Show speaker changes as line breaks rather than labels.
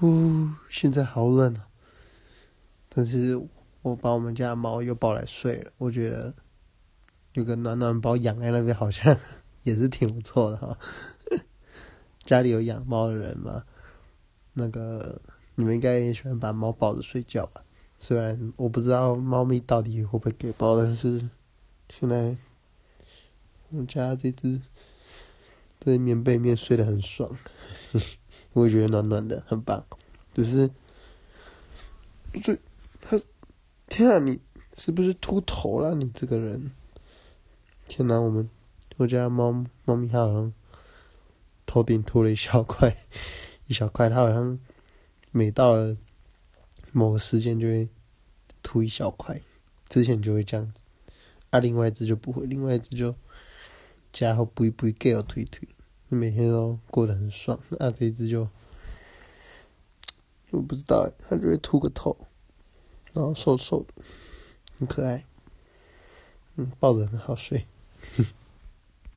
呜，现在好冷啊！但是我把我们家猫又抱来睡了，我觉得有个暖暖包养在那边好像也是挺不错的哈。家里有养猫的人吗，那个你们应该也喜欢把猫抱着睡觉吧？虽然我不知道猫咪到底会不会给抱，但是现在我们家这只在棉被面睡得很爽，我觉得暖暖的，很棒。只是，这他，天啊，你是不是秃头了？你这个人，天哪！我们我家猫猫咪它好像头顶秃了一小块，一小块，它好像每到了。某个时间就会秃一小块，之前就会这样子，啊，另外一只就不会，另外一只就家后不一不一给我推推，每天都过得很爽，啊，这一只就我不知道，它就会秃个头，然后瘦瘦的，很可爱，嗯，抱着很好睡。